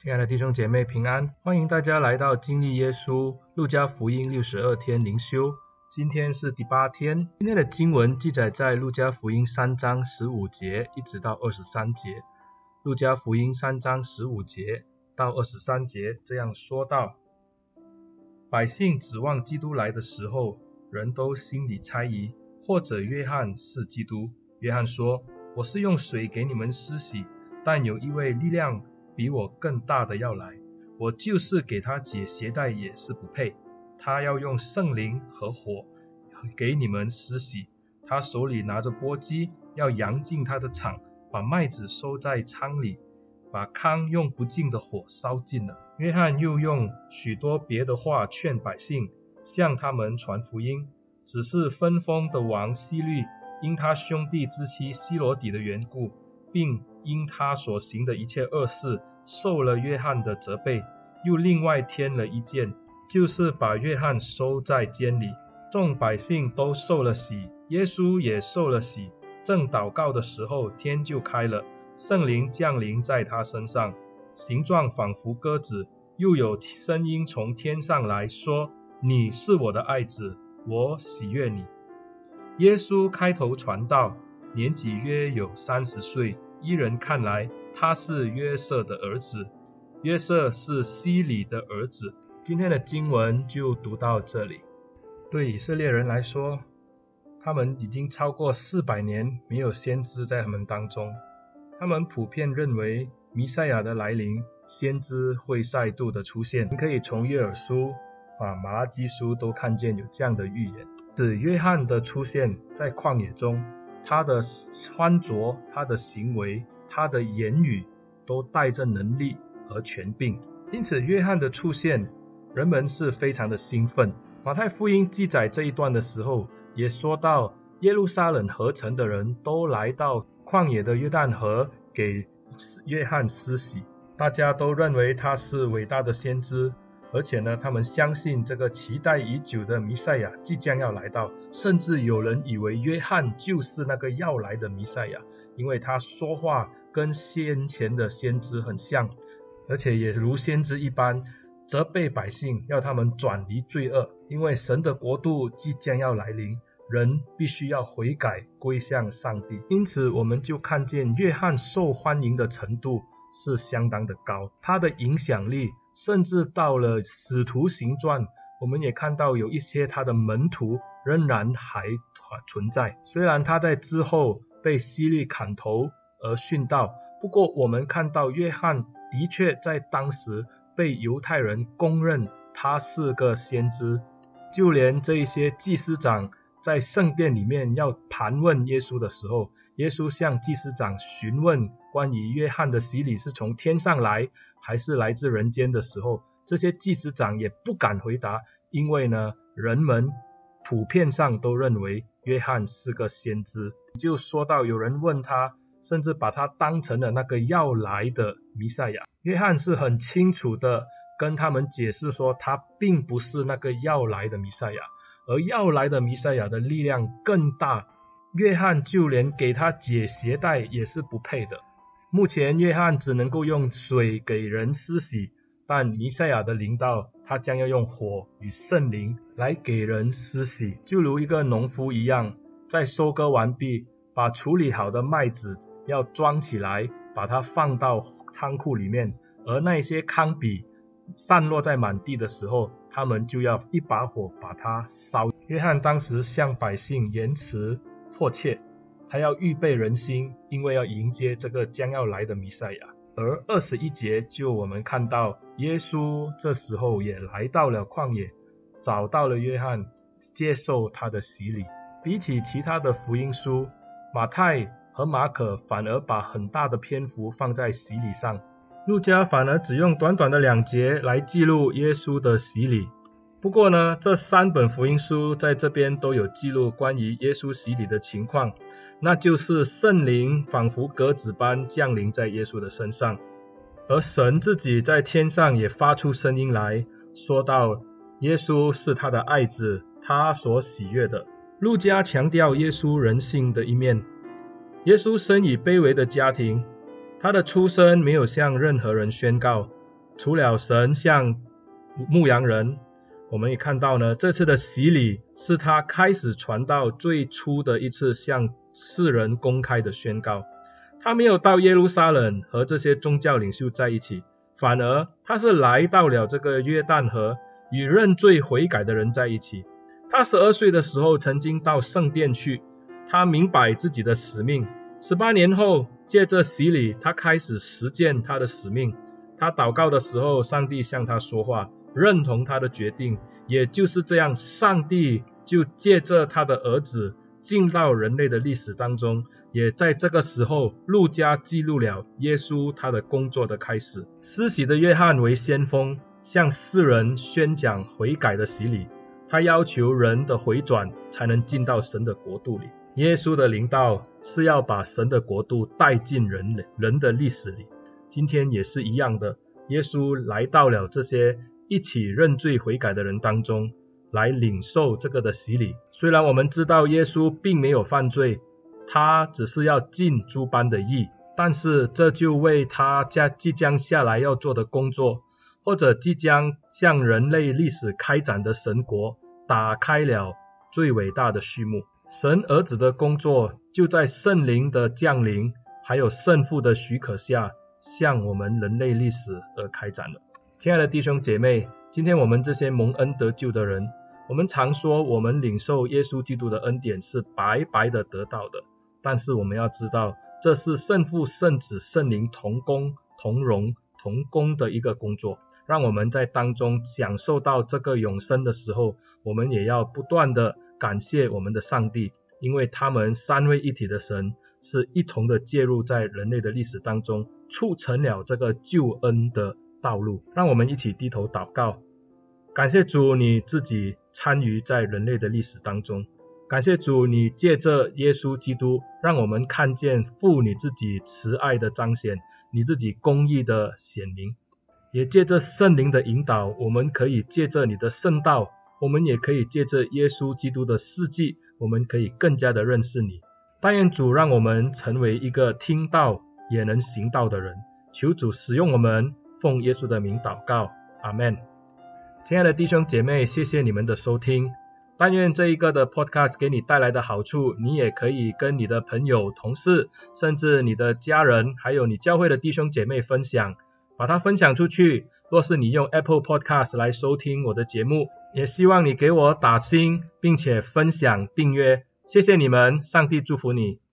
亲爱的弟兄姐妹平安，欢迎大家来到经历耶稣路加福音六十二天灵修。今天是第八天，今天的经文记载在路加福音三章十五节一直到二十三节。路加福音三章十五节到二十三节这样说道：百姓指望基督来的时候，人都心里猜疑，或者约翰是基督。约翰说：“我是用水给你们施洗，但有一位力量。”比我更大的要来，我就是给他解鞋带也是不配。他要用圣灵和火给你们施洗，他手里拿着簸箕，要扬进他的场，把麦子收在仓里，把糠用不尽的火烧尽了。约翰又用许多别的话劝百姓，向他们传福音。只是分封的王希律，因他兄弟之妻西罗底的缘故，并因他所行的一切恶事，受了约翰的责备，又另外添了一件，就是把约翰收在监里。众百姓都受了洗，耶稣也受了洗。正祷告的时候，天就开了，圣灵降临在他身上，形状仿佛鸽子。又有声音从天上来说：“你是我的爱子，我喜悦你。”耶稣开头传道，年纪约有三十岁。依人看来，他是约瑟的儿子，约瑟是希里的儿子。今天的经文就读到这里。对以色列人来说，他们已经超过四百年没有先知在他们当中，他们普遍认为弥赛亚的来临，先知会再度的出现。你可以从约珥书啊、马拉基书都看见有这样的预言。指约翰的出现在旷野中。他的穿着、他的行为、他的言语，都带着能力和权柄。因此，约翰的出现，人们是非常的兴奋。马太福音记载这一段的时候，也说到耶路撒冷合成的人都来到旷野的约旦河，给约翰施洗。大家都认为他是伟大的先知。而且呢，他们相信这个期待已久的弥赛亚即将要来到，甚至有人以为约翰就是那个要来的弥赛亚，因为他说话跟先前的先知很像，而且也如先知一般责备百姓，要他们转离罪恶，因为神的国度即将要来临，人必须要悔改归向上帝。因此，我们就看见约翰受欢迎的程度是相当的高，他的影响力。甚至到了《使徒行传》，我们也看到有一些他的门徒仍然还存在。虽然他在之后被希律砍头而殉道，不过我们看到约翰的确在当时被犹太人公认他是个先知。就连这一些祭司长在圣殿里面要盘问耶稣的时候，耶稣向祭司长询问关于约翰的洗礼是从天上来还是来自人间的时候，这些祭司长也不敢回答，因为呢，人们普遍上都认为约翰是个先知。就说到有人问他，甚至把他当成了那个要来的弥赛亚。约翰是很清楚的跟他们解释说，他并不是那个要来的弥赛亚，而要来的弥赛亚的力量更大。约翰就连给他解鞋带也是不配的。目前约翰只能够用水给人施洗，但弥赛亚的领导，他将要用火与圣灵来给人施洗，就如一个农夫一样，在收割完毕，把处理好的麦子要装起来，把它放到仓库里面，而那些糠秕散落在满地的时候，他们就要一把火把它烧。约翰当时向百姓言辞。迫切，他要预备人心，因为要迎接这个将要来的弥赛亚。而二十一节就我们看到，耶稣这时候也来到了旷野，找到了约翰，接受他的洗礼。比起其他的福音书，马太和马可反而把很大的篇幅放在洗礼上，路加反而只用短短的两节来记录耶稣的洗礼。不过呢，这三本福音书在这边都有记录关于耶稣洗礼的情况，那就是圣灵仿佛鸽子般降临在耶稣的身上，而神自己在天上也发出声音来说道：耶稣是他的爱子，他所喜悦的。路加强调耶稣人性的一面，耶稣生于卑微的家庭，他的出生没有向任何人宣告，除了神像牧羊人，我们也看到呢，这次的洗礼是他开始传道最初的一次向世人公开的宣告。他没有到耶路撒冷和这些宗教领袖在一起，反而他是来到了这个约旦河，与认罪悔改的人在一起。他十二岁的时候曾经到圣殿去，他明白自己的使命。十八年后，借着洗礼，他开始实践他的使命。他祷告的时候，上帝向他说话，认同他的决定。也就是这样，上帝就借着他的儿子进到人类的历史当中。也在这个时候，路加记录了耶稣他的工作的开始。施洗的约翰为先锋，向世人宣讲悔改的洗礼。他要求人的回转才能进到神的国度里。耶稣的临到是要把神的国度带进人类人的历史里。今天也是一样的，耶稣来到了这些一起认罪悔改的人当中，来领受这个的洗礼。虽然我们知道耶稣并没有犯罪，他只是要尽诸般的义，但是这就为他将即将下来要做的工作。或者即将向人类历史开展的神国打开了最伟大的序幕。神儿子的工作就在圣灵的降临，还有圣父的许可下，向我们人类历史而开展了。亲爱的弟兄姐妹，今天我们这些蒙恩得救的人，我们常说我们领受耶稣基督的恩典是白白的得到的，但是我们要知道，这是圣父、圣子、圣灵同工、同荣、同工的一个工作。让我们在当中享受到这个永生的时候，我们也要不断的感谢我们的上帝，因为他们三位一体的神是一同的介入在人类的历史当中，促成了这个救恩的道路。让我们一起低头祷告，感谢主，你自己参与在人类的历史当中，感谢主，你借着耶稣基督，让我们看见父你自己慈爱的彰显，你自己公义的显明。也借着圣灵的引导，我们可以借着你的圣道，我们也可以借着耶稣基督的事迹，我们可以更加的认识你。但愿主让我们成为一个听道也能行道的人。求主使用我们，奉耶稣的名祷告，阿门。亲爱的弟兄姐妹，谢谢你们的收听。但愿这一个的 podcast 给你带来的好处，你也可以跟你的朋友、同事，甚至你的家人，还有你教会的弟兄姐妹分享。把它分享出去。若是你用 Apple Podcast 来收听我的节目，也希望你给我打星，并且分享订阅。谢谢你们，上帝祝福你。